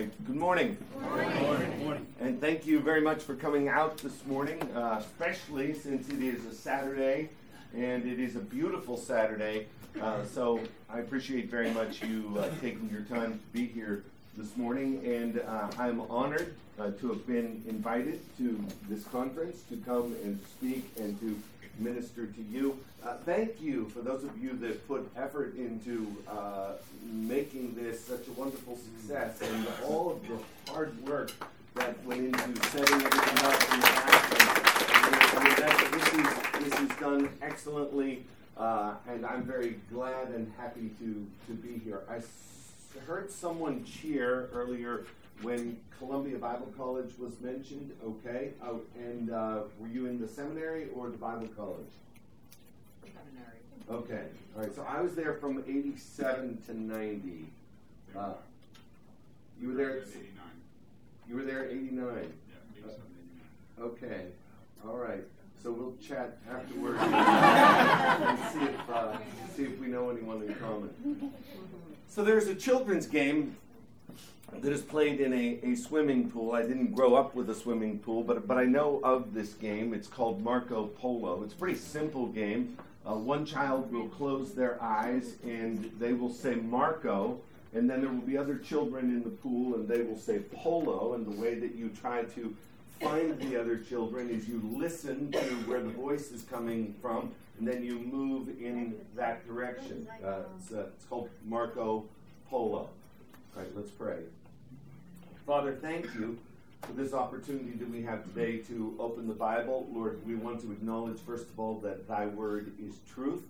right, good morning. Good morning. And thank you very much for coming out this morning, uh, especially since it is a Saturday and it is a beautiful Saturday. Uh, so I appreciate very much you uh, taking your time to be here this morning. And uh, I'm honored uh, to have been invited to this conference to come and speak and to minister to you. Uh, thank you for those of you that put effort into uh, making this such a wonderful success and all of the hard work that went into setting everything up in that, this, is, this is done excellently, uh, and I'm very glad and happy to, to be here. I heard someone cheer earlier when Columbia Bible College was mentioned, okay? Oh, and uh, were you in the seminary or the Bible College? Seminary. Okay, all right. So I was there from '87 to '90. Uh, you were there. '89. You were there '89. Yeah, '87, Okay, all right. So we'll chat afterwards and see if uh, see if we know anyone in common. So there's a children's game that is played in a, a swimming pool. I didn't grow up with a swimming pool, but but I know of this game. It's called Marco Polo. It's a pretty simple game. Uh, one child will close their eyes and they will say Marco, and then there will be other children in the pool and they will say Polo. And the way that you try to find the other children is you listen to where the voice is coming from, and then you move in that direction. Uh, it's, uh, it's called Marco Polo. All right, let's pray. Father, thank you for this opportunity that we have today to open the Bible. Lord, we want to acknowledge, first of all, that thy word is truth.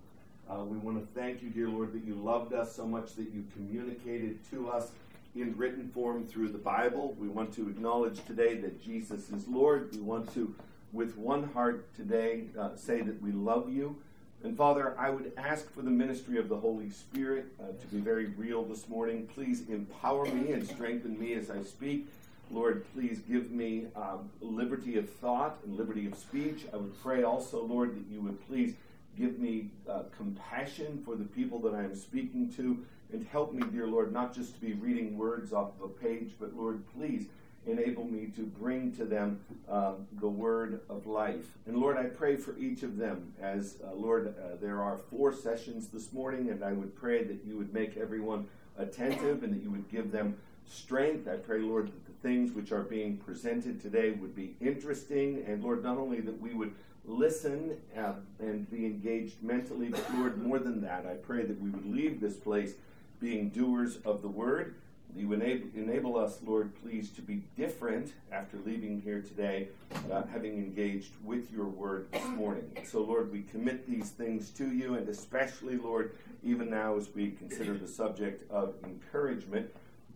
Uh, we want to thank you, dear Lord, that you loved us so much that you communicated to us in written form through the Bible. We want to acknowledge today that Jesus is Lord. We want to, with one heart today, uh, say that we love you. And Father, I would ask for the ministry of the Holy Spirit uh, to be very real this morning. Please empower me and strengthen me as I speak. Lord, please give me um, liberty of thought and liberty of speech. I would pray also, Lord, that you would please give me uh, compassion for the people that I am speaking to and help me, dear Lord, not just to be reading words off of a page, but Lord, please enable me to bring to them uh, the word of life. And Lord, I pray for each of them as, uh, Lord, uh, there are four sessions this morning, and I would pray that you would make everyone attentive and that you would give them strength. I pray, Lord, that the things which are being presented today would be interesting, and Lord, not only that we would listen uh, and be engaged mentally, but Lord, more than that, I pray that we would leave this place being doers of the word. You enable, enable us, Lord, please, to be different after leaving here today, uh, having engaged with your word this morning. So, Lord, we commit these things to you, and especially, Lord, even now as we consider the subject of encouragement,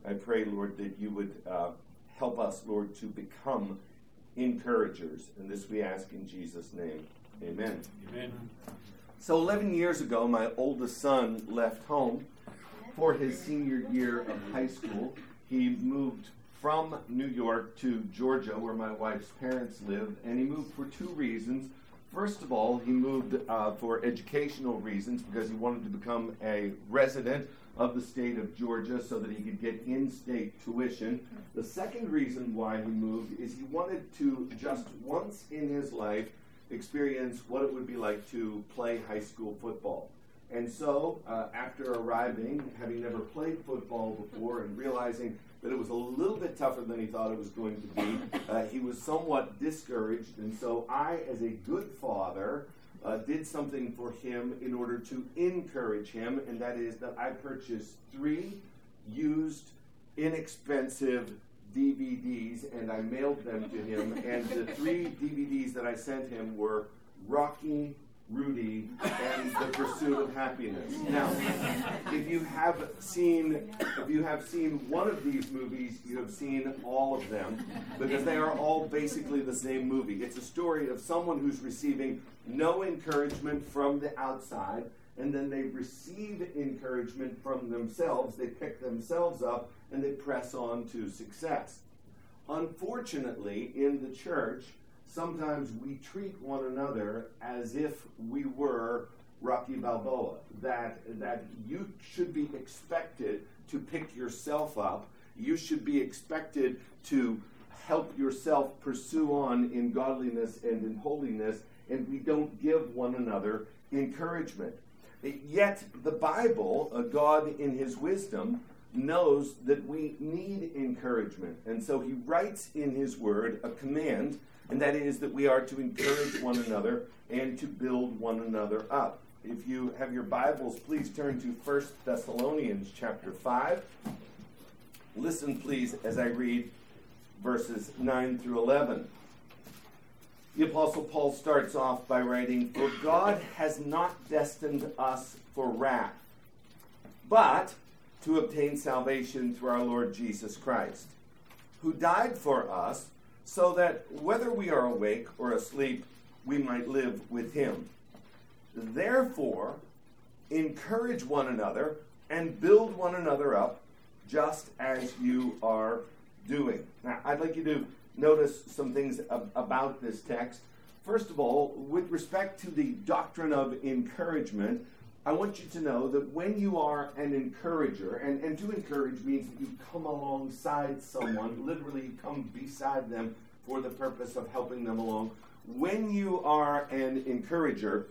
I pray, Lord, that you would uh, help us, Lord, to become encouragers. And this we ask in Jesus' name. Amen. Amen. So, 11 years ago, my oldest son left home for his senior year of high school. He moved from New York to Georgia, where my wife's parents lived, and he moved for two reasons. First of all, he moved uh, for educational reasons because he wanted to become a resident of the state of Georgia so that he could get in state tuition. The second reason why he moved is he wanted to just once in his life experience what it would be like to play high school football. And so, uh, after arriving, having never played football before and realizing that it was a little bit tougher than he thought it was going to be, uh, he was somewhat discouraged. And so, I, as a good father, uh, did something for him in order to encourage him, and that is that I purchased three used, inexpensive DVDs and I mailed them to him. And the three DVDs that I sent him were Rocky, Rudy, and The Pursuit of Happiness. Now, if you have seen if you have seen one of these movies, you have seen all of them because they are all basically the same movie. It's a story of someone who's receiving no encouragement from the outside, and then they receive encouragement from themselves. They pick themselves up and they press on to success. Unfortunately, in the church, sometimes we treat one another as if we were Rocky Balboa, that, that you should be expected to pick yourself up You should be expected to help yourself pursue on in godliness and in holiness, and we don't give one another encouragement. Yet the Bible, God in his wisdom, knows that we need encouragement. And so he writes in his word a command, and that is that we are to encourage one another and to build one another up. If you have your Bibles, please turn to 1 Thessalonians chapter 5. Listen, please, as I read verses 9 through 11. The Apostle Paul starts off by writing, For God has not destined us for wrath, but to obtain salvation through our Lord Jesus Christ, who died for us, so that whether we are awake or asleep, we might live with him. Therefore, encourage one another and build one another up, just as you are doing. Now, I'd like you to notice some things ab- about this text. First of all, with respect to the doctrine of encouragement, I want you to know that when you are an encourager, and, and to encourage means that you come alongside someone, literally you come beside them for the purpose of helping them along. When you are an encourager,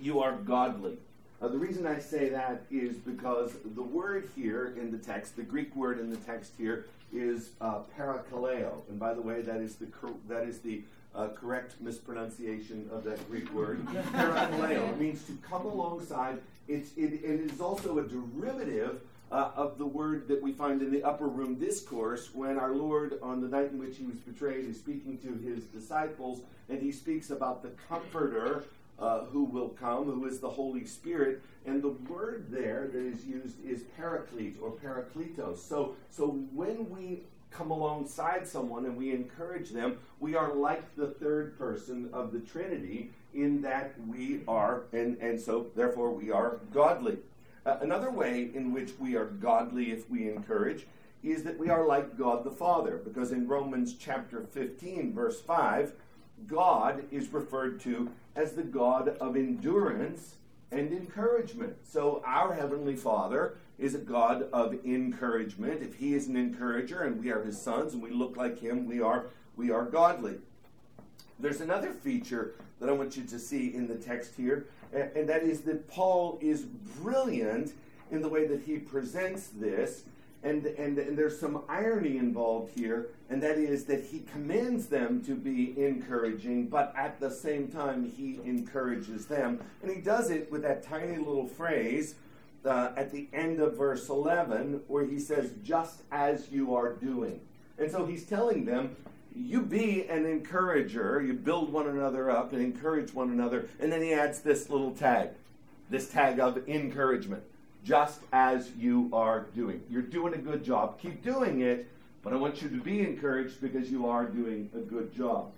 you are godly. Uh, the reason I say that is because the word here in the text, the Greek word in the text here, is uh, parakaleo. And by the way, that is the that is the uh, correct mispronunciation of that Greek word. parakaleo means to come alongside. It's, it, it is also a derivative uh, of the word that we find in the upper room discourse when our Lord, on the night in which he was betrayed, is speaking to his disciples, and he speaks about the Comforter uh, who will come, who is the Holy Spirit. And the word there that is used is paraclete or parakletos. So, so when we come alongside someone and we encourage them, we are like the third person of the Trinity in that we are, and, and so therefore we are godly. Uh, another way in which we are godly if we encourage is that we are like God the Father, because in Romans chapter 15, verse 5, God is referred to as the God of endurance and encouragement. So our Heavenly Father is a God of encouragement. If He is an encourager and we are His sons and we look like Him, we are, we are godly. There's another feature that I want you to see in the text here, and that is that Paul is brilliant in the way that he presents this and, and, and there's some irony involved here, and that is that he commands them to be encouraging, but at the same time, he encourages them. And he does it with that tiny little phrase uh, at the end of verse 11, where he says, just as you are doing. And so he's telling them, you be an encourager, you build one another up and encourage one another. And then he adds this little tag, this tag of encouragement just as you are doing. You're doing a good job. Keep doing it, but I want you to be encouraged because you are doing a good job.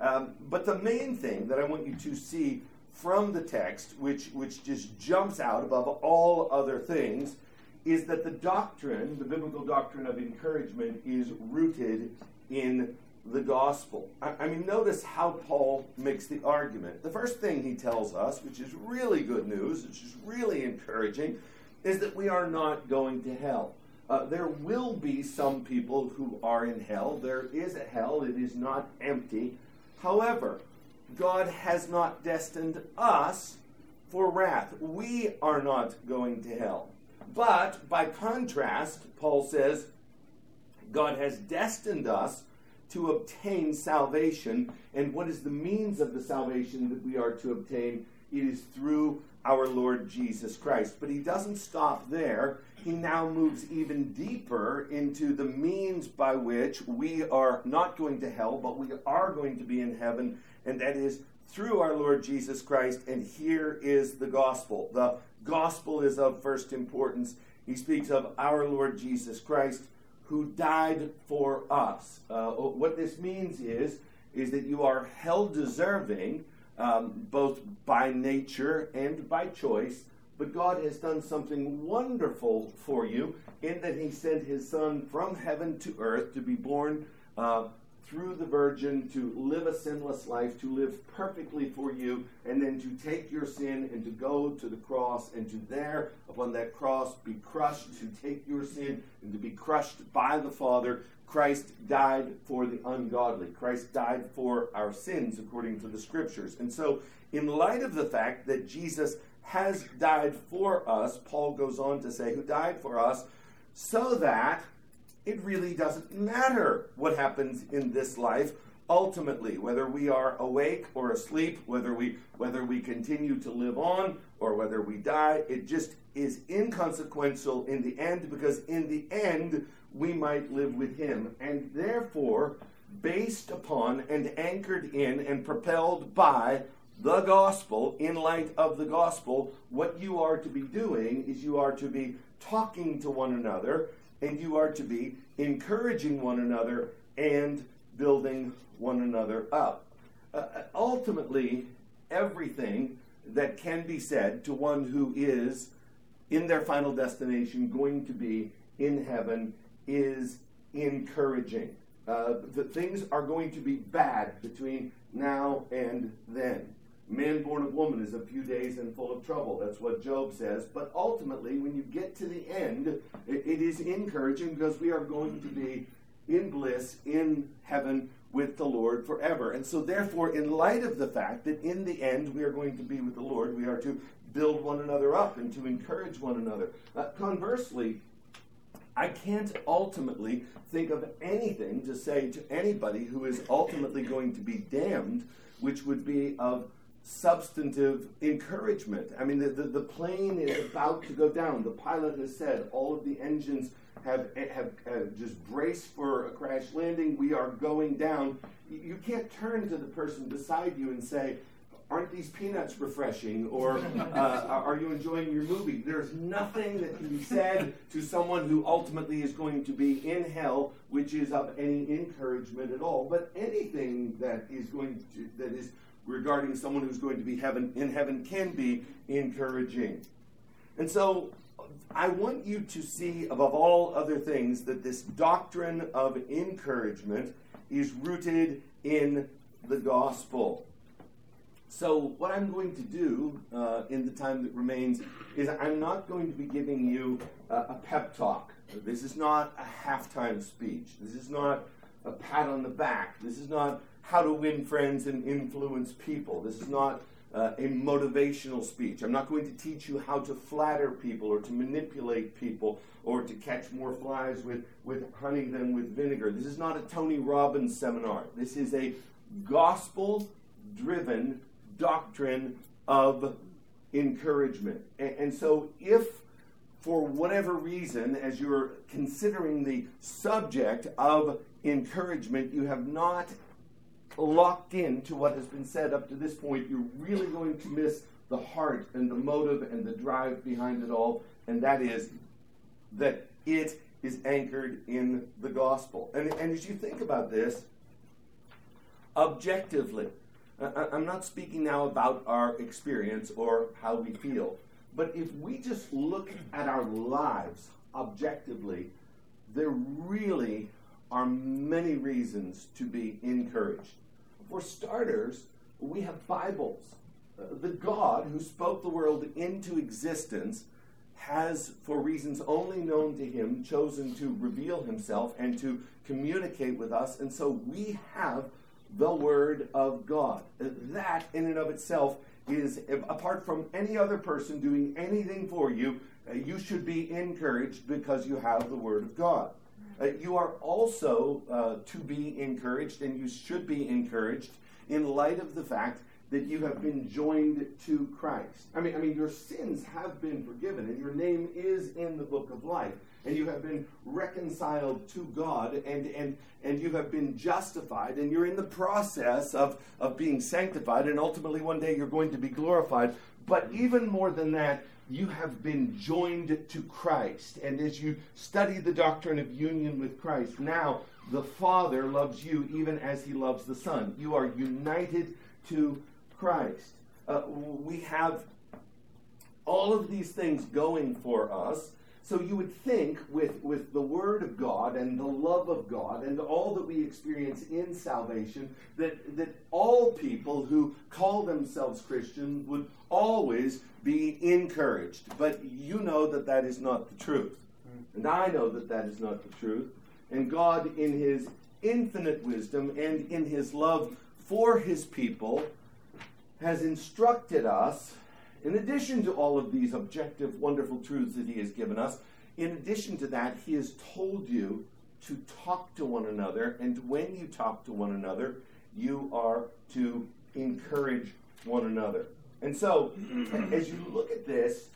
Um, but the main thing that I want you to see from the text, which, which just jumps out above all other things, is that the doctrine, the biblical doctrine of encouragement, is rooted in the gospel. I, I, mean, notice how Paul makes the argument. The first thing he tells us, which is really good news, which is really encouraging, is that we are not going to hell. Uh, there will be some people who are in hell. There is a hell, it is not empty. However, God has not destined us for wrath. We are not going to hell. But by contrast, Paul says, God has destined us to obtain salvation. And what is the means of the salvation that we are to obtain? It is through our Lord Jesus Christ. But he doesn't stop there. He now moves even deeper into the means by which we are not going to hell, but we are going to be in heaven, and that is through our Lord Jesus Christ. And here is the gospel. The gospel is of first importance. He speaks of our Lord Jesus Christ who died for us. Uh, what this means is, is that you are held deserving um, both by nature and by choice. But God has done something wonderful for you in that He sent His Son from heaven to earth to be born uh, through the Virgin to live a sinless life, to live perfectly for you, and then to take your sin and to go to the cross and to there, upon that cross, be crushed, to take your sin and to be crushed by the Father. Christ died for the ungodly. Christ died for our sins, according to the Scriptures. And so, in light of the fact that Jesus has died for us, Paul goes on to say, who died for us, so that it really doesn't matter what happens in this life ultimately whether we are awake or asleep whether we whether we continue to live on or whether we die it just is inconsequential in the end because in the end we might live with him. And therefore based upon and anchored in and propelled by the gospel in light of the gospel what you are to be doing is you are to be talking to one another and you are to be encouraging one another and building one another up. Uh, uh, ultimately, everything that can be said to one who is in their final destination going to be in heaven is encouraging. Uh, the things are going to be bad between now and then man born of woman is a few days and full of trouble. That's what Job says. But ultimately, when you get to the end, it, it is encouraging because we are going to be in bliss in heaven with the Lord forever. And so, therefore, in light of the fact that in the end we are going to be with the Lord, we are to build one another up and to encourage one another. Uh, conversely, I can't ultimately think of anything to say to anybody who is ultimately going to be damned, which would be of substantive encouragement. I mean, the, the, the, plane is about to go down. The pilot has said all of the engines have, have, have just braced for a crash landing. We are going down. You can't turn to the person beside you and say, Aren't these peanuts refreshing? Or uh, are you enjoying your movie? There's nothing that can be said to someone who ultimately is going to be in hell, which is of any encouragement at all. But anything that is going to, that is regarding someone who's going to be heaven in heaven can be encouraging. And so I want you to see above all other things that this doctrine of encouragement is rooted in the gospel. So, what I'm going to do uh, in the time that remains is I'm not going to be giving you a, a pep talk. This is not a halftime speech. This is not a pat on the back. This is not how to win friends and influence people. This is not uh, a motivational speech. I'm not going to teach you how to flatter people or to manipulate people or to catch more flies with, with honey than with vinegar. This is not a Tony Robbins seminar. This is a gospel driven doctrine of encouragement. And, and so, if for whatever reason, as you're considering the subject of encouragement, you have not locked in to what has been said up to this point, you're really going to miss the heart and the motive and the drive behind it all, and that is that it is anchored in the gospel. And, and as you think about this, objectively, I, I'm not speaking now about our experience or how we feel, but if we just look at our lives objectively, there really are many reasons to be encouraged. For starters, we have Bibles. Uh, the God who spoke the world into existence has, for reasons only known to him, chosen to reveal himself and to communicate with us. And so we have the Word of God. Uh, that, in and of itself, is apart from any other person doing anything for you, uh, you should be encouraged because you have the Word of God. Uh, you are also uh, to be encouraged, and you should be encouraged in light of the fact that you have been joined to Christ. I mean, I mean, your sins have been forgiven, and your name is in the book of life, and you have been reconciled to God, and and and you have been justified, and you're in the process of of being sanctified, and ultimately one day you're going to be glorified. But even more than that, you have been joined to Christ. And as you study the doctrine of union with Christ, now the Father loves you even as he loves the Son. You are united to Christ. Uh, we have all of these things going for us. So you would think with, with the Word of God and the love of God and all that we experience in salvation, that, that all people who call themselves Christian would always be encouraged. But you know that that is not the truth. Mm. And I know that that is not the truth. And God, in His infinite wisdom and in His love for His people, has instructed us in addition to all of these objective, wonderful truths that He has given us, in addition to that, He has told you to talk to one another, and when you talk to one another, you are to encourage one another. And so, as you look at this,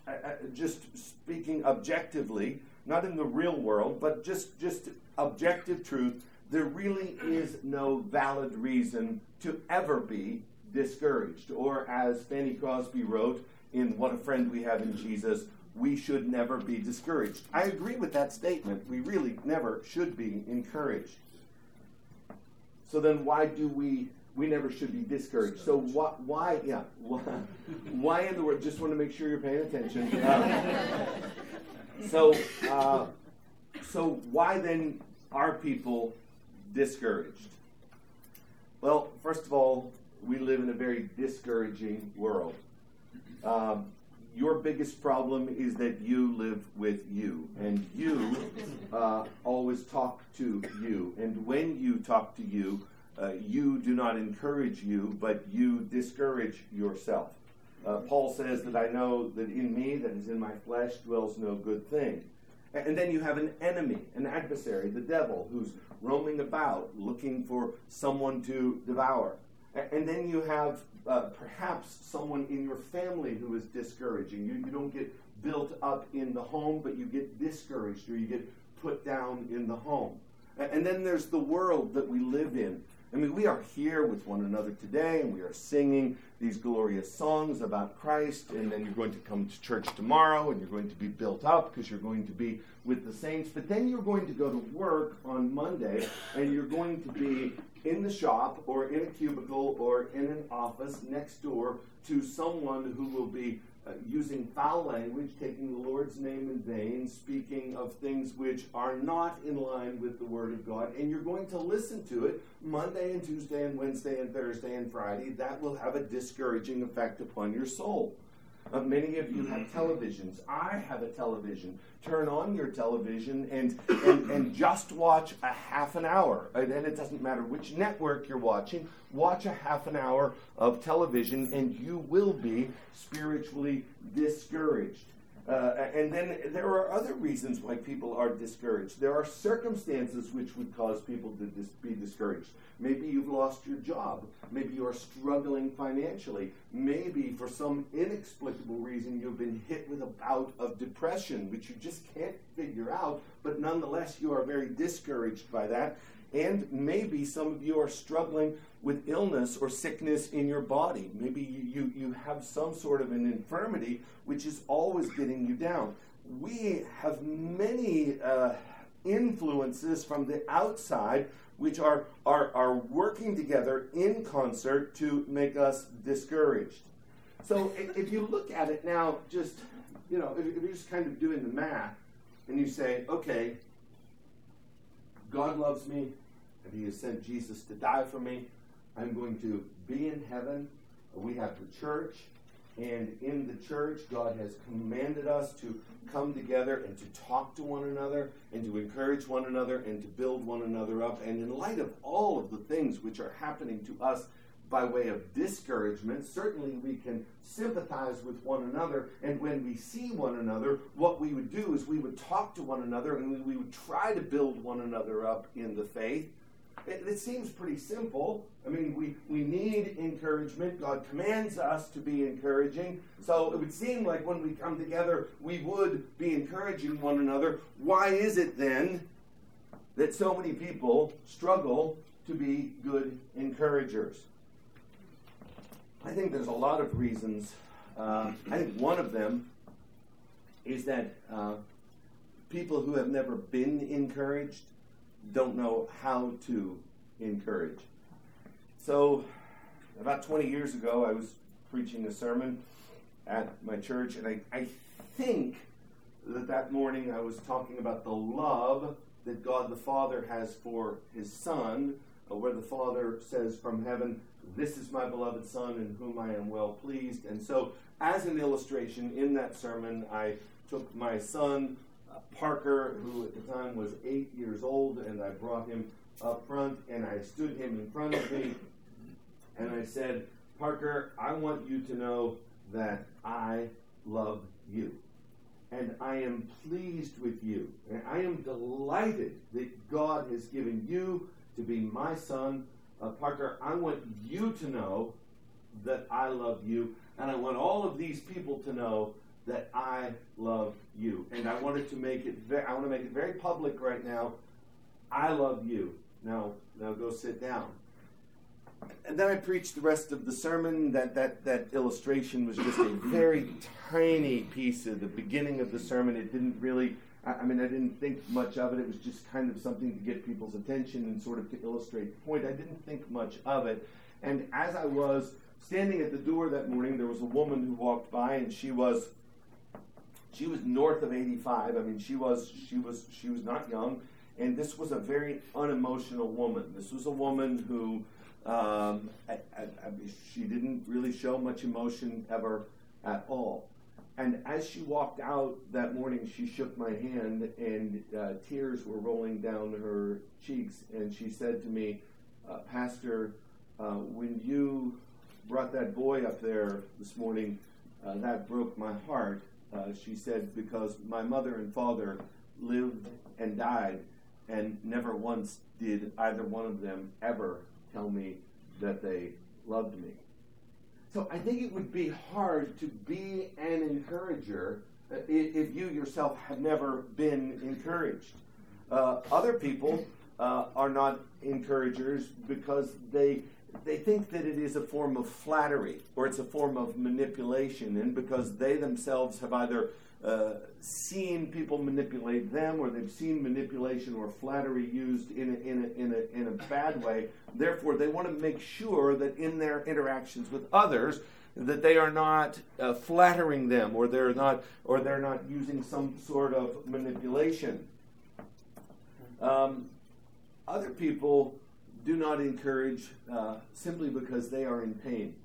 just speaking objectively, not in the real world, but just, just objective truth, there really is no valid reason to ever be discouraged. Or, as Fanny Crosby wrote, in What a Friend We Have in Jesus, we should never be discouraged. I agree with that statement. We really never should be encouraged. So then why do we we never should be discouraged. So why, why yeah, why, why in the world? Just want to make sure you're paying attention. Uh, so, uh, so why then are people discouraged? Well, first of all, we live in a very discouraging world. Um, your biggest problem is that you live with you, and you uh, always talk to you. And when you talk to you, uh, you do not encourage you, but you discourage yourself. Uh, Paul says that I know that in me, that is in my flesh, dwells no good thing. And then you have an enemy, an adversary, the devil, who's roaming about looking for someone to devour. And then you have uh, perhaps someone in your family who is discouraging you. You don't get built up in the home, but you get discouraged or you get put down in the home. And then there's the world that we live in. I mean, we are here with one another today and we are singing these glorious songs about Christ, and then you're going to come to church tomorrow and you're going to be built up because you're going to be with the saints. But then you're going to go to work on Monday and you're going to be in the shop or in a cubicle or in an office next door to someone who will be uh, using foul language, taking the Lord's name in vain, speaking of things which are not in line with the Word of God, and you're going to listen to it Monday and Tuesday and Wednesday and Thursday and Friday, that will have a discouraging effect upon your soul. Uh, many of you have televisions. I have a television. Turn on your television and, and, and just watch a half an hour. And it doesn't matter which network you're watching, watch a half an hour of television and you will be spiritually discouraged. Uh, and then there are other reasons why people are discouraged. There are circumstances which would cause people to dis- be discouraged. Maybe you've lost your job. Maybe you're struggling financially. Maybe for some inexplicable reason you've been hit with a bout of depression, which you just can't figure out, but nonetheless you are very discouraged by that. And maybe some of you are struggling with illness or sickness in your body. Maybe you, you, have some sort of an infirmity which is always getting you down. We have many uh, influences from the outside which are, are, are working together in concert to make us discouraged. So if you look at it now, just, you know, if you're just kind of doing the math and you say, okay, God loves me, and He has sent Jesus to die for me. I'm going to be in heaven. We have the church, and in the church, God has commanded us to come together and to talk to one another and to encourage one another and to build one another up. And in light of all of the things which are happening to us by way of discouragement, certainly we can sympathize with one another. And when we see one another, what we would do is we would talk to one another and we would try to build one another up in the faith. It, it, seems pretty simple. I mean, we, we need encouragement. God commands us to be encouraging. So it would seem like when we come together, we would be encouraging one another. Why is it then that so many people struggle to be good encouragers? I think there's a lot of reasons. Uh, I think one of them is that uh, people who have never been encouraged don't know how to encourage. So, about 20 years ago, I was preaching a sermon at my church, and I, I think that that morning I was talking about the love that God the Father has for his Son, where the Father says from heaven, This is my beloved Son in whom I am well pleased. And so, as an illustration in that sermon, I took my son, uh, Parker, who at the time was eight years old, and I brought him up front and I stood him in front of me and I said, Parker, I want you to know that I love you. And I am pleased with you. And I am delighted that God has given you to be my son. Uh, Parker, I want you to know that I love you. And I want all of these people to know that I love you. And I wanted to make it very, I want to make it very public right now. I love you. Now, now go sit down. And then I preached the rest of the sermon. That, that, that illustration was just a very tiny piece of the beginning of the sermon. It didn't really, I, mean, I didn't think much of it. It was just kind of something to get people's attention and sort of to illustrate the point. I didn't think much of it. And as I was standing at the door that morning, there was a woman who walked by, and she was she was north of 85. I mean, she was she was she was not young and this was a very unemotional woman. This was a woman who um, I, I, I, she didn't really show much emotion ever at all. And as she walked out that morning, she shook my hand, and uh, tears were rolling down her cheeks. And she said to me, uh, Pastor, uh, when you brought that boy up there this morning, uh, that broke my heart. Uh, she said, because my mother and father lived and died and never once did either one of them ever tell me that they loved me. So I think it would be hard to be an encourager uh, if you yourself have never been encouraged. Uh, other people uh, are not encouragers because they they think that it is a form of flattery or it's a form of manipulation, and because they themselves have either uh, seen people manipulate them or they've seen manipulation or flattery used in a, in a, in a, in a bad way. Therefore, they want to make sure that in their interactions with others, that they are not uh, flattering them or they're not or they're not using some sort of manipulation. Um, other people do not encourage uh, simply because they are in pain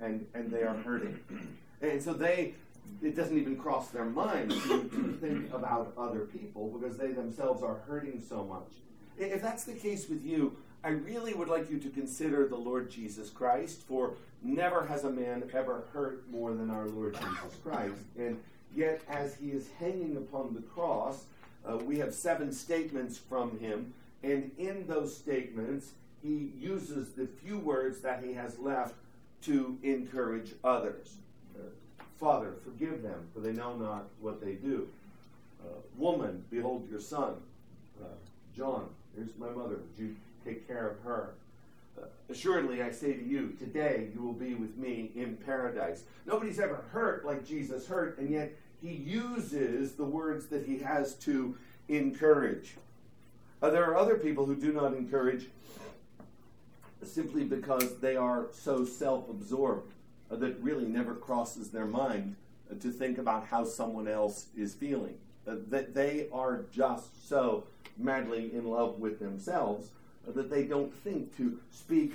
and, and they are hurting. And so they it doesn't even cross their mind to, to think about other people because they themselves are hurting so much. If that's the case with you, I really would like you to consider the Lord Jesus Christ, for never has a man ever hurt more than our Lord Jesus Christ. And yet, as he is hanging upon the cross, uh, we have seven statements from him, and in those statements, he uses the few words that he has left to encourage others. Father, forgive them, for they know not what they do. Uh, woman, behold your son. Uh, John, here's my mother. Would you take care of her? Uh, assuredly, I say to you, today you will be with me in paradise. Nobody's ever hurt like Jesus hurt, and yet he uses the words that he has to encourage. Uh, there are other people who do not encourage simply because they are so self absorbed that really never crosses their mind uh, to think about how someone else is feeling. Uh, that they are just so madly in love with themselves uh, that they don't think to speak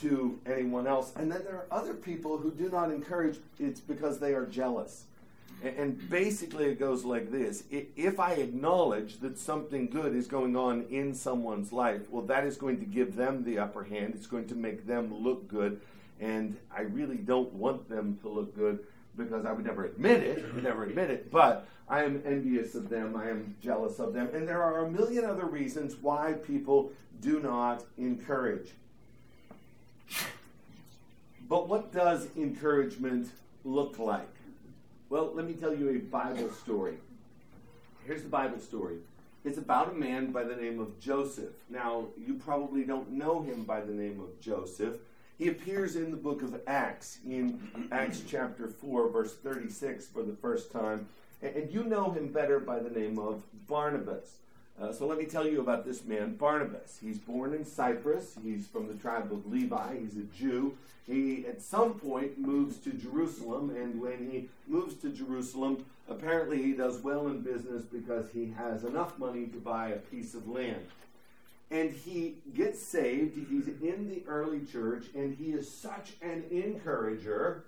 to anyone else. And then there are other people who do not encourage, it's because they are jealous. And basically, it goes like this If I acknowledge that something good is going on in someone's life, well, that is going to give them the upper hand. It's going to make them look good and I really don't want them to look good because I would never admit it, I would never admit it, but I am envious of them, I am jealous of them, and there are a million other reasons why people do not encourage. But what does encouragement look like? Well, let me tell you a Bible story. Here's the Bible story. It's about a man by the name of Joseph. Now, you probably don't know him by the name of Joseph he appears in the book of Acts, in Acts chapter 4, verse 36, for the first time. And you know him better by the name of Barnabas. Uh, so let me tell you about this man, Barnabas. He's born in Cyprus. He's from the tribe of Levi. He's a Jew. He, at some point, moves to Jerusalem, and when he moves to Jerusalem, apparently he does well in business because he has enough money to buy a piece of land. And he gets saved. He's in the early church, and he is such an encourager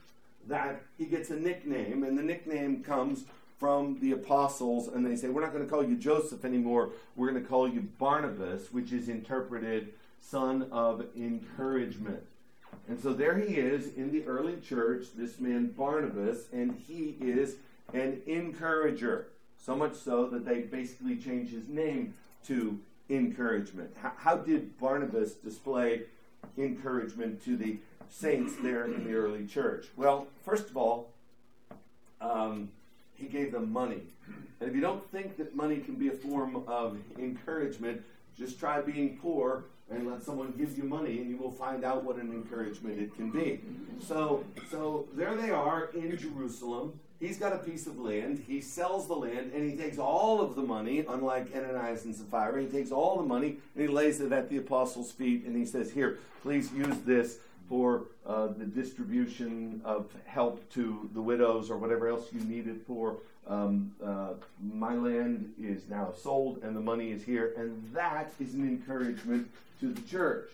that he gets a nickname, and the nickname comes from the apostles, and they say, We're not going to call you Joseph anymore. We're going to call you Barnabas, which is interpreted son of encouragement. And so there he is in the early church, this man Barnabas, and he is an encourager. So much so that they basically change his name to encouragement. How, how did Barnabas display encouragement to the saints there in the early church? Well, first of all, um, he gave them money. And if you don't think that money can be a form of encouragement, just try being poor and let someone give you money and you will find out what an encouragement it can be. So so there they are in Jerusalem. He's got a piece of land. He sells the land and he takes all of the money, unlike Ananias and Sapphira. He takes all the money and he lays it at the apostles' feet and he says, Here, please use this for uh, the distribution of help to the widows or whatever else you need it for. Um, uh, my land is now sold and the money is here, and that is an encouragement to the church.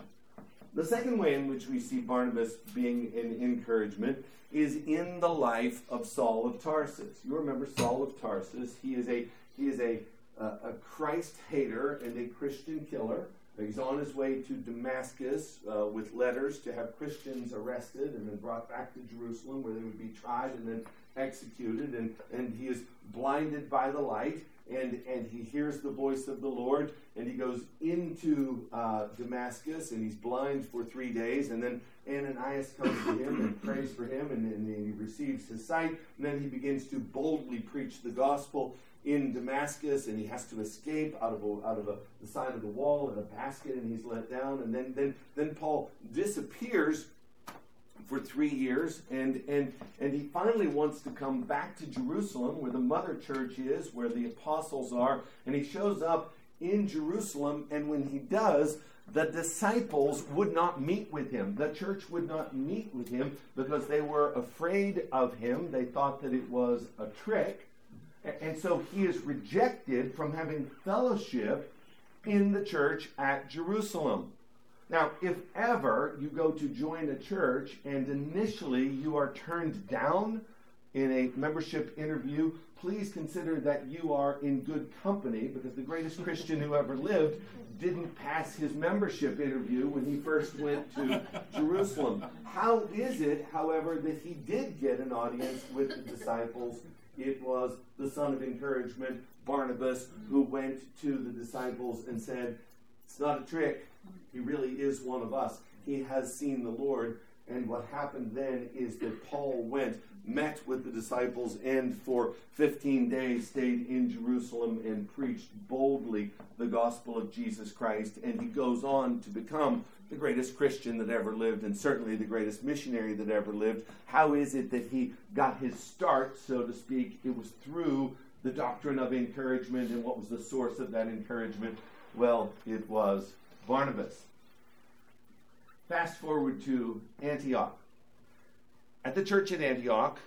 The second way in which we see Barnabas being an encouragement is in the life of Saul of Tarsus. You remember Saul of Tarsus? He is a he is a a Christ hater and a Christian killer. He's on his way to Damascus uh, with letters to have Christians arrested and then brought back to Jerusalem where they would be tried and then executed. And, and he is blinded by the light and, and he hears the voice of the Lord, and he goes into uh, Damascus, and he's blind for three days, and then Ananias comes to him and prays for him, and, and he receives his sight, and then he begins to boldly preach the gospel in Damascus, and he has to escape out of a, out of a, the side of the wall in a basket, and he's let down, and then then then Paul disappears for three years, and, and, and he finally wants to come back to Jerusalem, where the mother church is, where the apostles are, and he shows up in Jerusalem, and when he does, the disciples would not meet with him. The church would not meet with him because they were afraid of him. They thought that it was a trick. And so he is rejected from having fellowship in the church at Jerusalem. Now, if ever you go to join a church and initially you are turned down in a membership interview, please consider that you are in good company because the greatest Christian who ever lived didn't pass his membership interview when he first went to Jerusalem. How is it, however, that he did get an audience with the disciples? It was the son of encouragement, Barnabas, who went to the disciples and said, It's not a trick. He really is one of us. He has seen the Lord. And what happened then is that Paul went, met with the disciples, and for 15 days stayed in Jerusalem and preached boldly the gospel of Jesus Christ. And he goes on to become the greatest Christian that ever lived, and certainly the greatest missionary that ever lived. How is it that he got his start, so to speak? It was through the doctrine of encouragement. And what was the source of that encouragement? Well, it was Barnabas. Fast forward to Antioch. At the church in Antioch,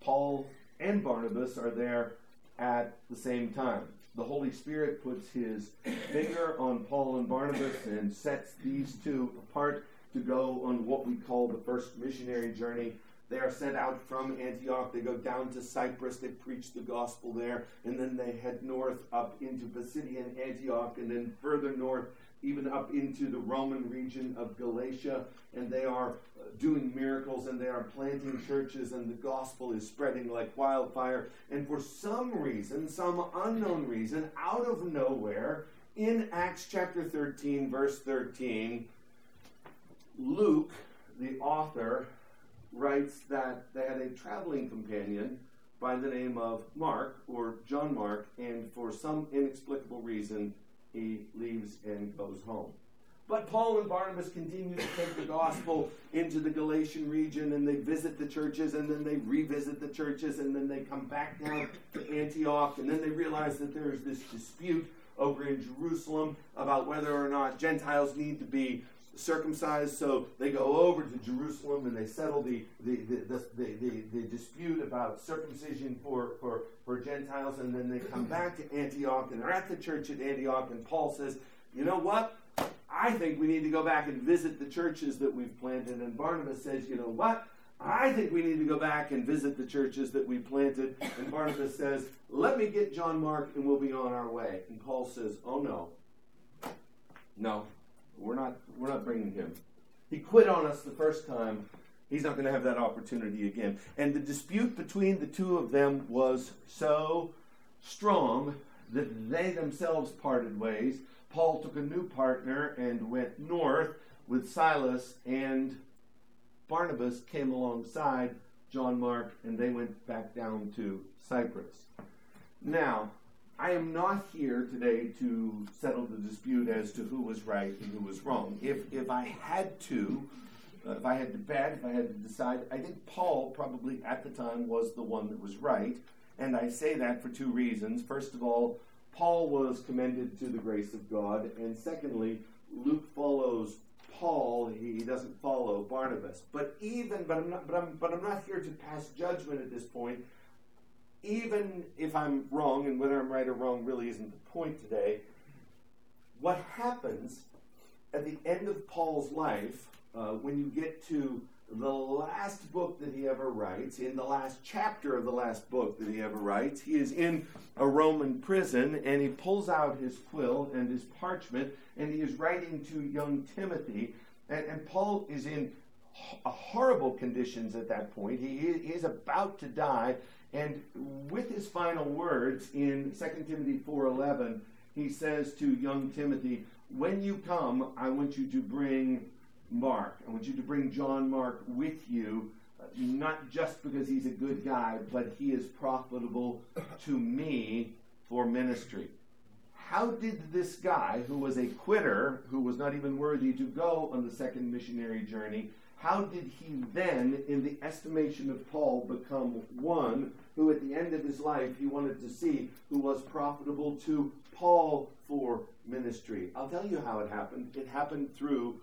Paul and Barnabas are there at the same time. The Holy Spirit puts his finger on Paul and Barnabas and sets these two apart to go on what we call the first missionary journey. They are sent out from Antioch. They go down to Cyprus. They preach the gospel there. And then they head north up into Pisidian Antioch and then further north even up into the Roman region of Galatia, and they are uh, doing miracles and they are planting churches, and the gospel is spreading like wildfire. And for some reason, some unknown reason, out of nowhere, in Acts chapter 13, verse 13, Luke, the author, writes that they had a traveling companion by the name of Mark or John Mark, and for some inexplicable reason, he leaves and goes home. But Paul and Barnabas continue to take the gospel into the Galatian region and they visit the churches and then they revisit the churches and then they come back down to Antioch and then they realize that there is this dispute over in Jerusalem about whether or not Gentiles need to be circumcised. So they go over to Jerusalem and they settle the, the, the, the, the, dispute about circumcision for, for, for Gentiles. And then they come back to Antioch and they're at the church at Antioch. And Paul says, You know what? I think we need to go back and visit the churches that we've planted. And Barnabas says, You know what? I think we need to go back and visit the churches that we planted. And Barnabas says, Let me get John Mark and we'll be on our way. And Paul says, Oh no. No, we're not, we're not bringing him. He quit on us the first time. He's not going to have that opportunity again. And the dispute between the two of them was so strong that they themselves parted ways. Paul took a new partner and went north with Silas, and Barnabas came alongside John Mark, and they went back down to Cyprus. Now, I am not here today to settle the dispute as to who was right and who was wrong. If, if I had to, uh, if I had to bet, if I had to decide, I think Paul probably at the time was the one that was right. And I say that for two reasons. First of all, Paul was commended to the grace of God. And secondly, Luke follows Paul, he doesn't follow Barnabas. But even, but I'm not, but I'm, but I'm not here to pass judgment at this point even if I'm wrong, and whether I'm right or wrong really isn't the point today, what happens at the end of Paul's life, uh, when you get to the last book that he ever writes, in the last chapter of the last book that he ever writes, he is in a Roman prison and he pulls out his quill and his parchment and he is writing to young Timothy. And, and Paul is in horrible conditions at that point. He, he is about to die and with his final words in 2 Timothy 4:11, he says to young Timothy, "When you come, I want you to bring Mark. I want you to bring John Mark with you, not just because he's a good guy, but he is profitable to me for ministry." How did this guy, who was a quitter, who was not even worthy to go on the second missionary journey, how did he then, in the estimation of Paul, become one who at the end of his life he wanted to see who was profitable to Paul for ministry? I'll tell you how it happened. It happened through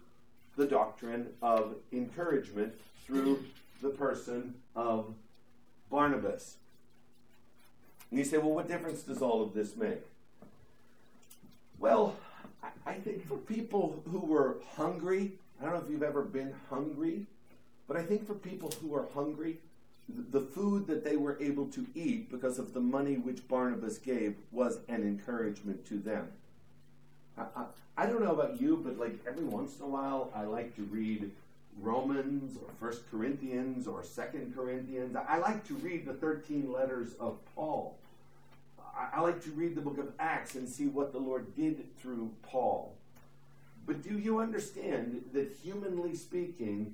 the doctrine of encouragement, through the person of Barnabas. And you say, well, what difference does all of this make? Well, I think for people who were hungry I don't know if you've ever been hungry, but I think for people who are hungry, the food that they were able to eat because of the money which Barnabas gave was an encouragement to them. I, I, I, don't know about you, but like every once in a while, I like to read Romans or First Corinthians or Second Corinthians. I like to read the 13 letters of Paul. I, I like to read the book of Acts and see what the Lord did through Paul. But do you understand that, humanly speaking,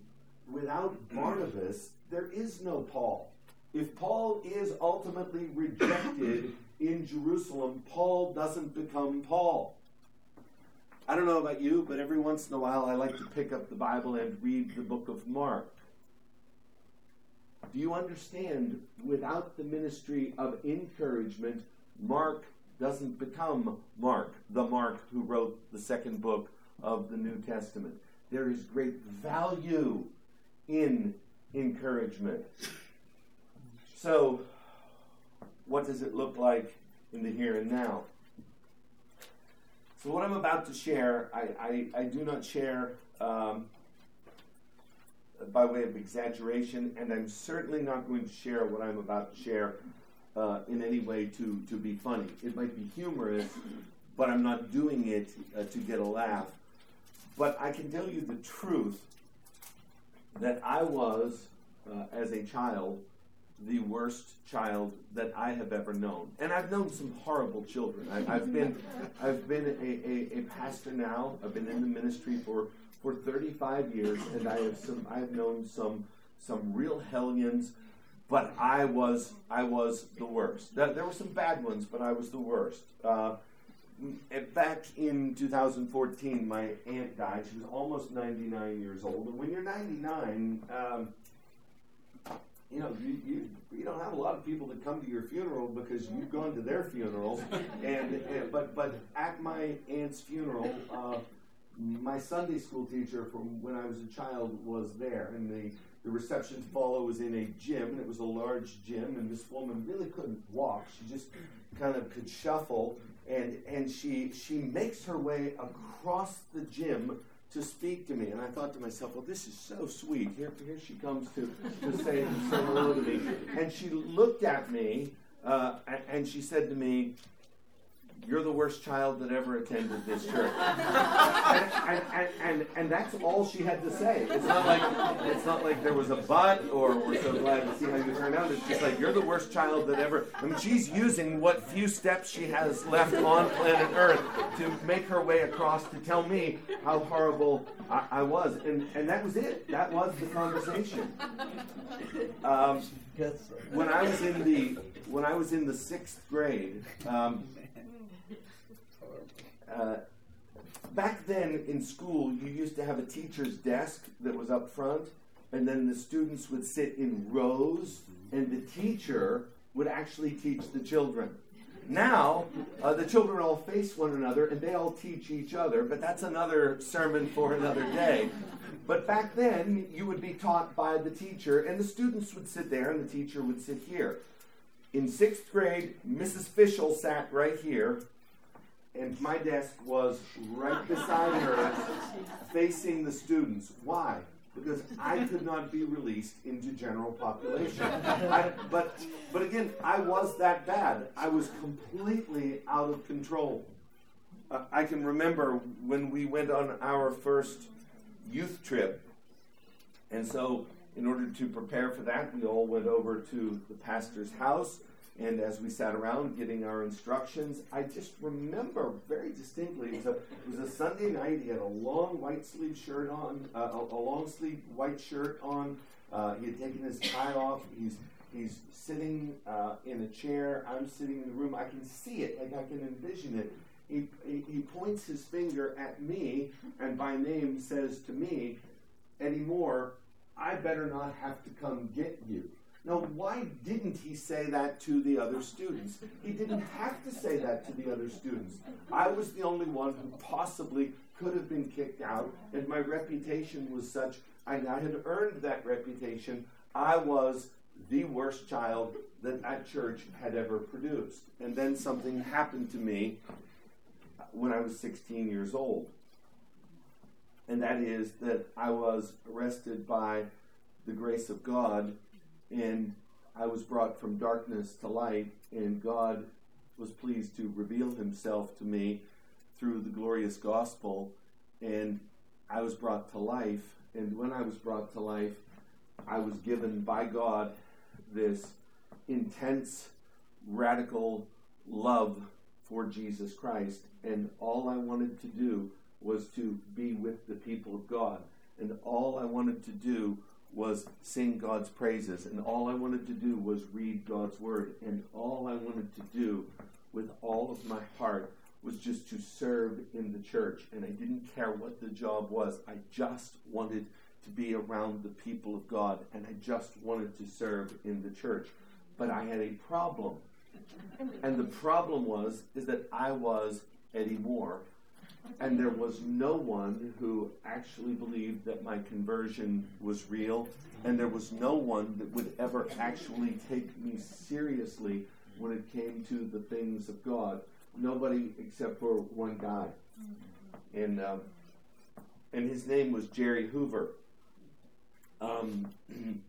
without Barnabas, there is no Paul? If Paul is ultimately rejected in Jerusalem, Paul doesn't become Paul. I don't know about you, but every once in a while I like to pick up the Bible and read the book of Mark. Do you understand? Without the ministry of encouragement, Mark doesn't become Mark, the Mark who wrote the second book of the New Testament. There is great value in encouragement. So, what does it look like in the here and now? So, what I'm about to share, I, I, I do not share um, by way of exaggeration, and I'm certainly not going to share what I'm about to share uh, in any way to, to be funny. It might be humorous, but I'm not doing it uh, to get a laugh. But I can tell you the truth that I was, uh, as a child, the worst child that I have ever known. And I've known some horrible children. I, have been, I've been a, a, a, pastor now. I've been in the ministry for, for 35 years, and I have some. I have known some some real hellions. But I was I was the worst. There were some bad ones, but I was the worst. Uh, back in 2014, my aunt died. She was almost 99 years old. And when you're 99, um, you know, you, you, you don't have a lot of people that come to your funeral because you've gone to their funerals. And, and but but at my aunt's funeral, uh, my Sunday school teacher from when I was a child was there, and the the reception to follow was in a gym, and it was a large gym, and this woman really couldn't walk. She just kind of could shuffle, and and she she makes her way across the gym to speak to me. And I thought to myself, well, this is so sweet. Here, here she comes to, to say, hello to me. And she looked at me uh, and she said to me, you're the worst child that ever attended this church. and, and, and, and, and that's all she had to say. It's not like it's not like there was a but or we're so glad to see how you turned out. It's just like you're the worst child that ever. I mean, she's using what few steps she has left on planet Earth to make her way across to tell me how horrible I, I was, and and that was it. That was the conversation. Um, when I was in the when I was in the sixth grade. Um, uh, back then in school, you used to have a teacher's desk that was up front, and then the students would sit in rows, and the teacher would actually teach the children. Now, uh, the children all face one another and they all teach each other, but that's another sermon for another day. But back then, you would be taught by the teacher, and the students would sit there and the teacher would sit here. In sixth grade, Mrs. Fishel sat right here, and my desk was right beside her, facing the students. Why? Because I could not be released into general population. I, but, but again, I was that bad. I was completely out of control. Uh, I can remember when we went on our first youth trip. And so, in order to prepare for that, we all went over to the pastor's house and as we sat around getting our instructions, I just remember very distinctly. It was a, it was a Sunday night. He had a long white sleeve shirt on, uh, a, a, long sleeve white shirt on. Uh, he had taken his tie off. He's he's sitting uh, in a chair. I'm sitting in the room. I can see it, like I can envision it. He, he, he points his finger at me and by name says to me, Eddie Moore, I better not have to come get you. Now, why didn't he say that to the other students? He didn't have to say that to the other students. I was the only one who possibly could have been kicked out, and my reputation was such, and I had earned that reputation. I was the worst child that that church had ever produced. And then something happened to me when I was 16 years old. And that is that I was arrested by the grace of God and I was brought from darkness to light, and God was pleased to reveal himself to me through the glorious gospel, and I was brought to life. And when I was brought to life, I was given by God this intense, radical love for Jesus Christ. And all I wanted to do was to be with the people of God. And all I wanted to do was sing God's praises, and all I wanted to do was read God's word, and all I wanted to do with all of my heart was just to serve in the church, and I didn't care what the job was. I just wanted to be around the people of God, and I just wanted to serve in the church. But I had a problem. And the problem was is that I was Eddie Moore, and there was no one who actually believed that my conversion was real, and there was no one that would ever actually take me seriously when it came to the things of God. Nobody except for one guy, and um, and his name was Jerry Hoover. Um,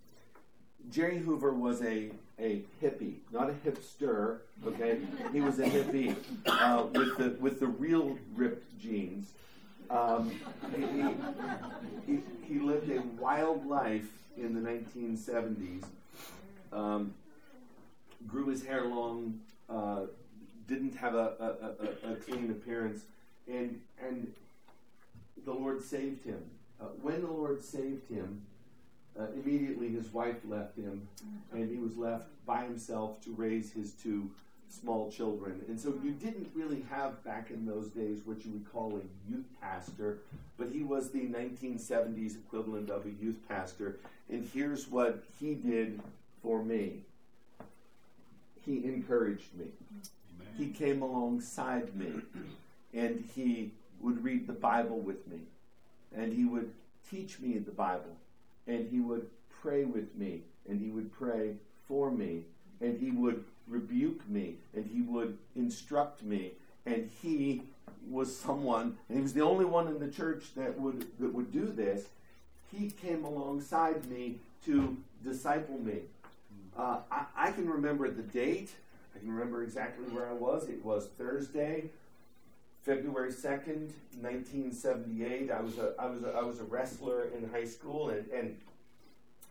Jerry Hoover was a a hippie, not a hipster. Okay, he was a hippie uh, with the with the real ripped jeans. Um, he, he, he, lived a wild life in the 1970s. Um, grew his hair long, uh, didn't have a, a, a, a, clean appearance, and and the Lord saved him. Uh, when the Lord saved him, uh, immediately his wife left him, and he was left by himself to raise his two small children. And so you didn't really have back in those days what you would call a youth pastor, but he was the 1970s equivalent of a youth pastor. And here's what he did for me. He encouraged me. He came alongside me and he would read the Bible with me and he would teach me the Bible and he would pray with me and he would pray for me and he would rebuke me and he would instruct me and he was someone and he was the only one in the church that would that would do this. He came alongside me to disciple me. Uh, I, I can remember the date. I can remember exactly where i was. It was thursday February 2nd, 1978, I was a, I was a, I was a wrestler in high school, and, and,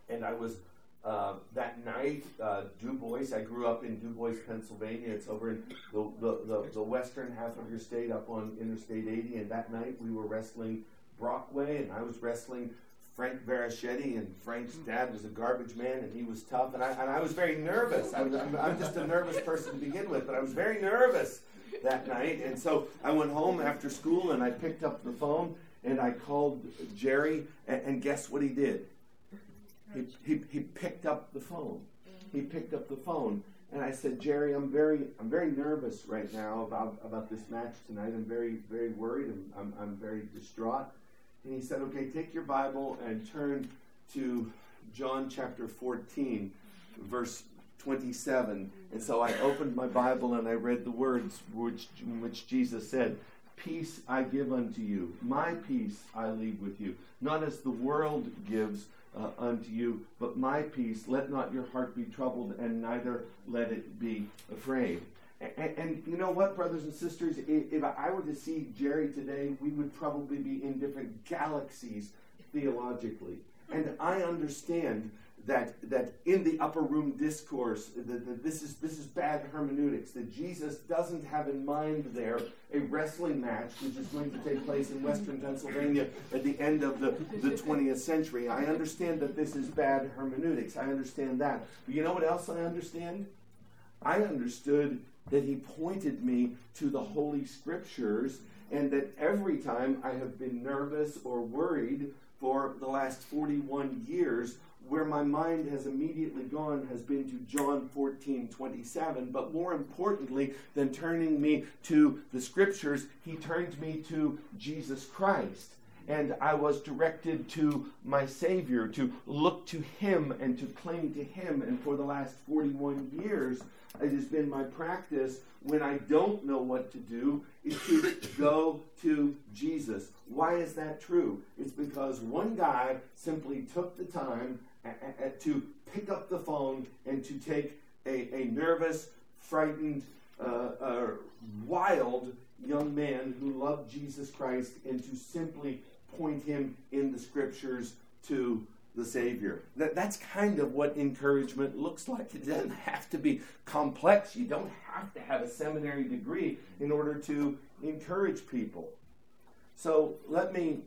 and I was uh, that night, uh, Du Bois, I grew up in Du Bois, Pennsylvania. It's over in the, the, the, the, western half of your state up on Interstate 80. And that night we were wrestling Brockway, and I was wrestling Frank Verachetti, and Frank's dad was a garbage man, and he was tough. And I, and I was very nervous. I I'm just a nervous person to begin with, but I was very nervous that night. And so I went home after school and I picked up the phone and I called Jerry, and, and guess what he did? He, he, he picked up the phone. He picked up the phone. And I said, Jerry, I'm very, I'm very nervous right now about, about this match tonight. I'm very, very worried. I'm, I'm, I'm very distraught. And he said, okay, take your Bible and turn to John chapter 14, verse 27. And so I opened my Bible and I read the words which, which Jesus said, Peace I give unto you, my peace I leave with you. Not as the world gives uh, unto you, but my peace. Let not your heart be troubled, and neither let it be afraid. And, and, you know what, brothers and sisters? If, if I were to see Jerry today, we would probably be in different galaxies theologically. And I understand that that in the upper room discourse that, this is this is bad hermeneutics that Jesus doesn't have in mind there a wrestling match which is going to take place in western Pennsylvania at the end of the, the 20th century. I understand that this is bad hermeneutics. I understand that. But you know what else I understand? I understood that he pointed me to the holy scriptures and that every time I have been nervous or worried for the last 41 years where my mind has immediately gone has been to John 14, 27. But more importantly than turning me to the scriptures, he turned me to Jesus Christ. And I was directed to my Savior, to look to Him and to cling to Him. And for the last 41 years, it has been my practice when I don't know what to do is to go to Jesus. Why is that true? It's because one guy simply took the time to pick up the phone and to take a, a nervous, frightened, uh, uh, wild young man who loved Jesus Christ and to simply point him in the scriptures to the Savior. That, that's kind of what encouragement looks like. It doesn't have to be complex. You don't have to have a seminary degree in order to encourage people. So let me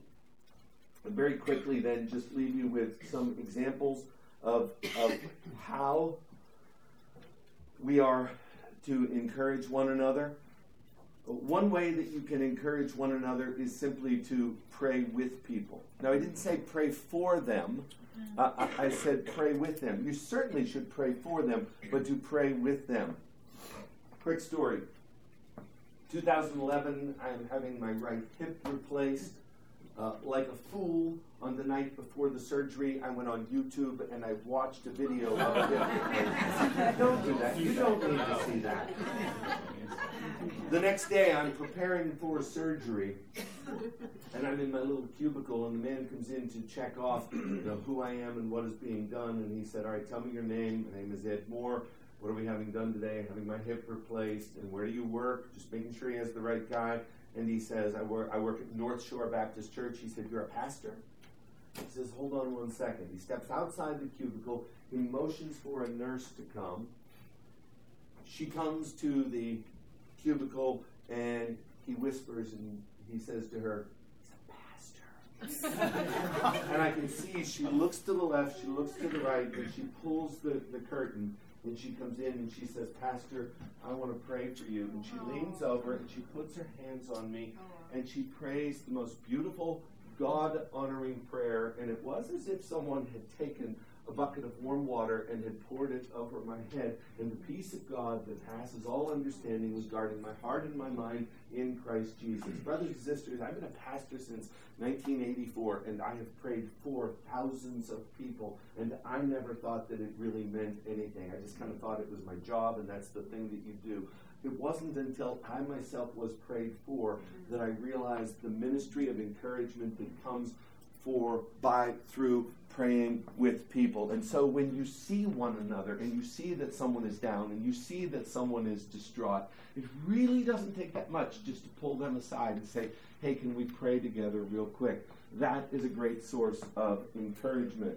very quickly then just leave you with some examples of, of how we are to encourage one another. One way that you can encourage one another is simply to pray with people. Now, I didn't say pray for them, uh, I, I said pray with them. You certainly should pray for them, but to pray with them. Quick story 2011, I'm having my right hip replaced. Uh, like a fool, on the night before the surgery, I went on YouTube and I watched a video of it. don't do that. You don't need to see that. The next day, I'm preparing for surgery, and I'm in my little cubicle, and the man comes in to check off you know, who I am and what is being done. And he said, "All right, tell me your name. My name is Ed Moore. What are we having done today? Having my hip replaced, and where do you work? Just making sure he has the right guy." And he says, I work, I work at North Shore Baptist Church. He said, You're a pastor? He says, Hold on one second. He steps outside the cubicle. He motions for a nurse to come. She comes to the cubicle and he whispers and he says to her, He's a pastor. and I can see she looks to the left, she looks to the right, and she pulls the, the curtain and she comes in and she says, Pastor, I want to pray for you. And she leans over and she puts her hands on me and she prays the most beautiful, God honoring prayer. And it was as if someone had taken a bucket of warm water and had poured it over my head. And the peace of God that passes all understanding was guarding my heart and my mind in Christ Jesus. Brothers and sisters, I've been a pastor since 1984, and I have prayed for thousands of people, and I never thought that it really meant anything. I just kind of thought it was my job, and that's the thing that you do. It wasn't until I myself was prayed for that I realized the ministry of encouragement that comes for by through praying with people. And so when you see one another and you see that someone is down and you see that someone is distraught, it really doesn't take that much just to pull them aside and say, hey, can we pray together real quick? That is a great source of encouragement.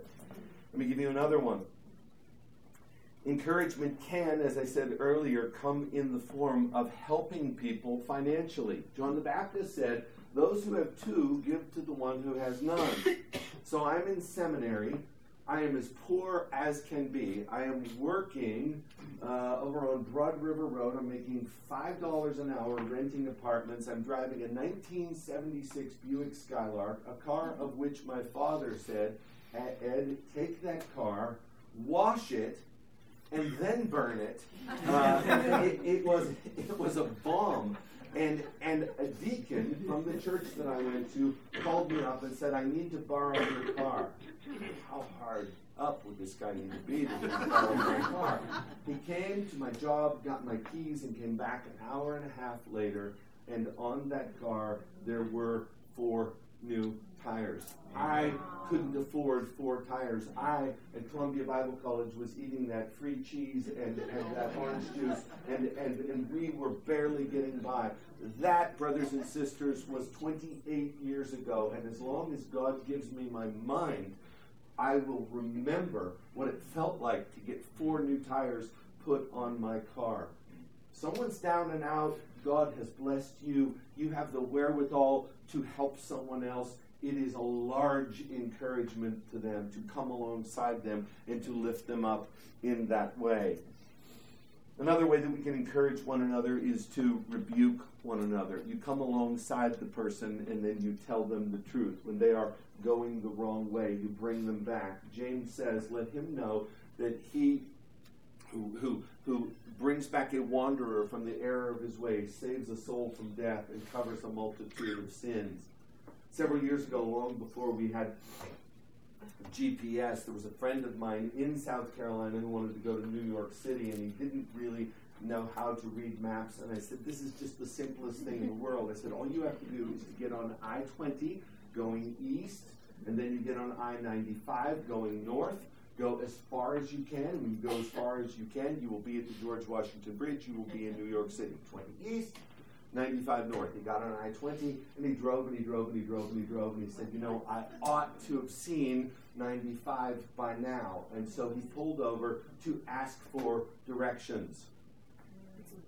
Let me give you another one. Encouragement can, as I said earlier, come in the form of helping people financially. John the Baptist said, Those who have two give to the one who has none. So I'm in seminary. I am as poor as can be. I am working uh, over on Broad River Road. I'm making $5 an hour renting apartments. I'm driving a 1976 Buick Skylark, a car of which my father said, Ed, take that car, wash it, and then burn it. Uh, it, it, was it was a bomb. And and a deacon from the church that I went to called me up and said, "I need to borrow your car." How hard up would this guy need to be to borrow my car? He came to my job, got my keys, and came back an hour and a half later. And on that car there were four new tires. I couldn't afford four tires. I, at Columbia Bible College, was eating that free cheese and, and that orange juice, and, and, and we were barely getting by. That, brothers and sisters, was 28 years ago, and as long as God gives me my mind, I will remember what it felt like to get four new tires put on my car. Someone's down and out. God has blessed you. You have the wherewithal to help someone else it is a large encouragement to them to come alongside them and to lift them up in that way. Another way that we can encourage one another is to rebuke one another. You come alongside the person and then you tell them the truth. When they are going the wrong way, you bring them back. James says, Let him know that he who, who, who brings back a wanderer from the error of his way saves a soul from death, and covers a multitude of sins several years ago, long before we had GPS, there was a friend of mine in South Carolina who wanted to go to New York City, and he didn't really know how to read maps. And I said, This is just the simplest thing in the world. I said, All you have to do is to get on I 20 going east, and then you get on I 95 going north. Go as far as you can. When you go as far as you can, you will be at the George Washington Bridge. You will be in New York City. 20 east, 95 north. He got on I 20 and he drove and he drove and he drove and he drove and he said, You know, I ought to have seen 95 by now. And so he pulled over to ask for directions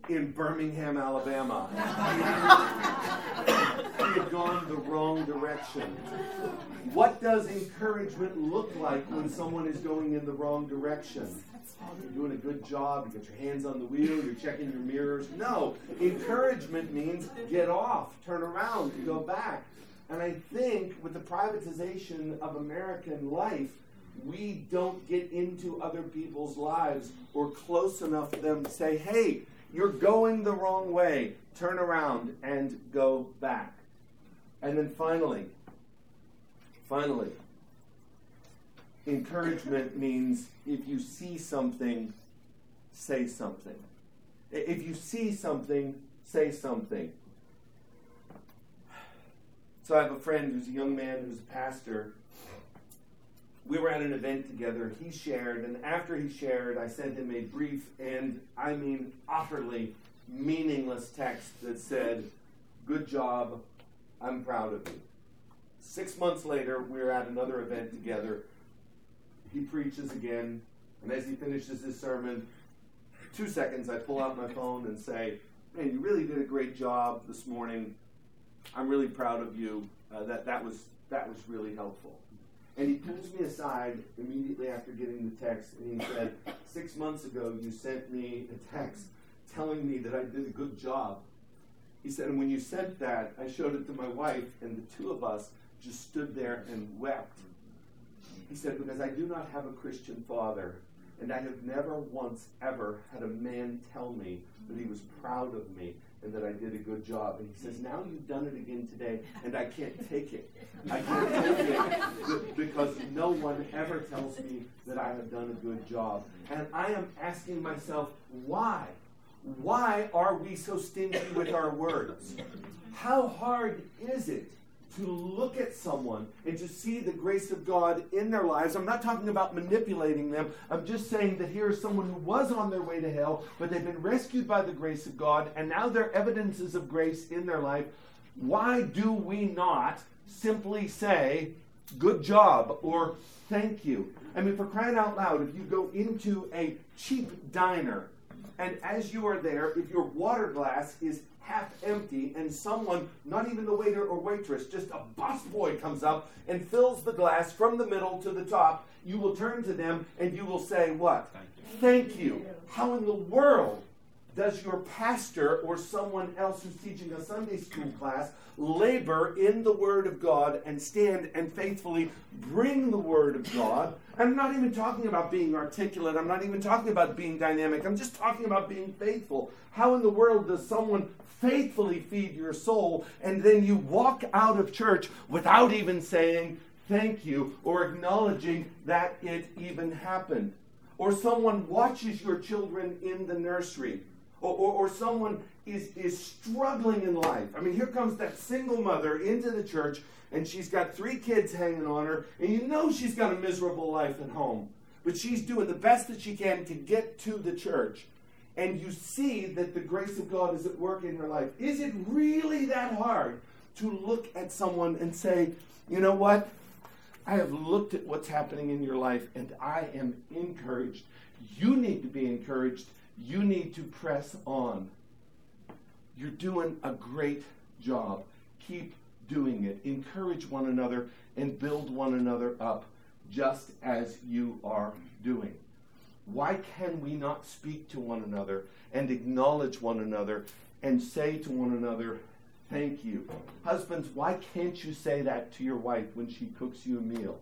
in Birmingham, Alabama. he had gone the wrong direction. What does encouragement look like when someone is going in the wrong direction? You're doing a good job, you got your hands on the wheel, you're checking your mirrors. No, encouragement means get off, turn around, go back. And I think with the privatization of American life, we don't get into other people's lives or close enough to them to say, hey, you're going the wrong way. Turn around and go back. And then finally, finally, encouragement means if you see something, say something. If you see something, say something. So I have a friend who's a young man who's a pastor. We were at an event together. He shared, and after he shared, I sent him a brief and, I mean, utterly meaningless text that said, Good job, I'm proud of you. Six months later, we were at another event together, he preaches again, and as he finishes his sermon, two seconds, I pull out my phone and say, Man, you really did a great job this morning. I'm really proud of you. Uh, that, that, was, that was really helpful. And he pulls me aside immediately after getting the text, and he said, Six months ago, you sent me a text telling me that I did a good job. He said, and when you sent that, I showed it to my wife, and the two of us just stood there and wept He said, Because I do not have a Christian father, and I have never once ever had a man tell me that he was proud of me and that I did a good job. And he says, Now you've done it again today, and I can't take it. I can't take it because no one ever tells me that I have done a good job. And I am asking myself, why? Why are we so stingy with our words? How hard is it to look at someone and to see the grace of God in their lives. I'm not talking about manipulating them. I'm just saying that here is someone who was on their way to hell, but they've been rescued by the grace of God, and now there are evidences of grace in their life. Why do we not simply say, good job, or thank you? I mean, for crying out loud, if you go into a cheap diner, and as you are there, if your water glass is half empty, and someone, not even the waiter or waitress, just a busboy comes up and fills the glass from the middle to the top, you will turn to them and you will say, What? Thank you. Thank you. How in the world does your pastor or someone else who's teaching a Sunday school class labor in the Word of God and stand and faithfully bring the Word of God? I'm not even talking about being articulate. I'm not even talking about being dynamic. I'm just talking about being faithful. How in the world does someone faithfully feed your soul and then you walk out of church without even saying thank you or acknowledging that it even happened? Or someone watches your children in the nursery or, or, or someone is, is struggling in life. I mean, here comes that single mother into the church, and she's got three kids hanging on her, and you know she's got a miserable life at home. But she's doing the best that she can to get to the church. And you see that the grace of God is at work in your life. Is it really that hard to look at someone and say, you know what? I have looked at what's happening in your life and I am encouraged. You need to be encouraged you need to press on. You're doing a great job. Keep doing it. Encourage one another and build one another up, just as you are doing. Why can we not speak to one another and acknowledge one another and say to one another, Thank you? Husbands, why can't you say that to your wife when she cooks you a meal?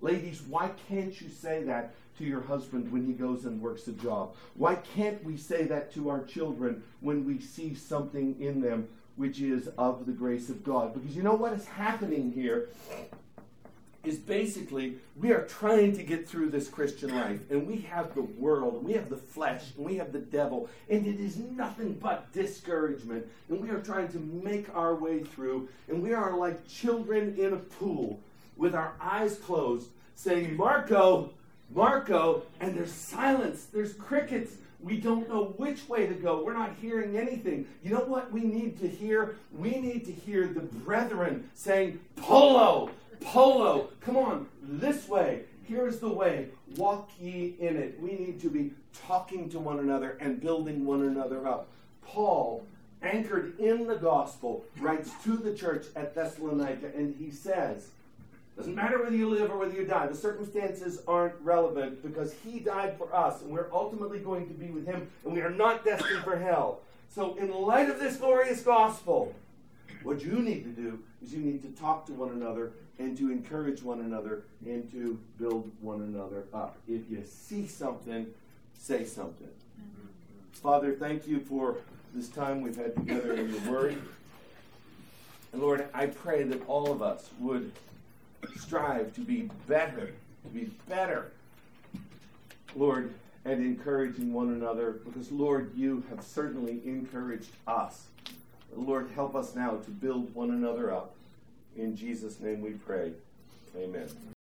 Ladies, why can't you say that to your husband when he goes and works a job? Why can't we say that to our children when we see something in them which is of the grace of God? Because you know what is happening here is basically we are trying to get through this Christian life, and we have the world, we have the flesh, and we have the devil, and it is nothing but discouragement. And we are trying to make our way through, and we are like children in a pool with our eyes closed, saying, Marco, Marco, and there's silence, there's crickets. We don't know which way to go. We're not hearing anything. You know what we need to hear? We need to hear the brethren saying, Polo, Polo, come on, this way. Here's the way. Walk ye in it. We need to be talking to one another and building one another up. Paul, anchored in the gospel, writes to the church at Thessalonica, and he says, doesn't matter whether you live or whether you die. The circumstances aren't relevant because He died for us, and we're ultimately going to be with Him, and we are not destined for hell. So, in light of this glorious gospel, what you need to do is you need to talk to one another and to encourage one another and to build one another up. If you see something, say something. Father, thank you for this time we've had together in your word. And Lord, I pray that all of us would strive to be better, to be better, Lord, and encouraging one another, because, Lord, you have certainly encouraged us. Lord, help us now to build one another up. In Jesus' name we pray. Amen.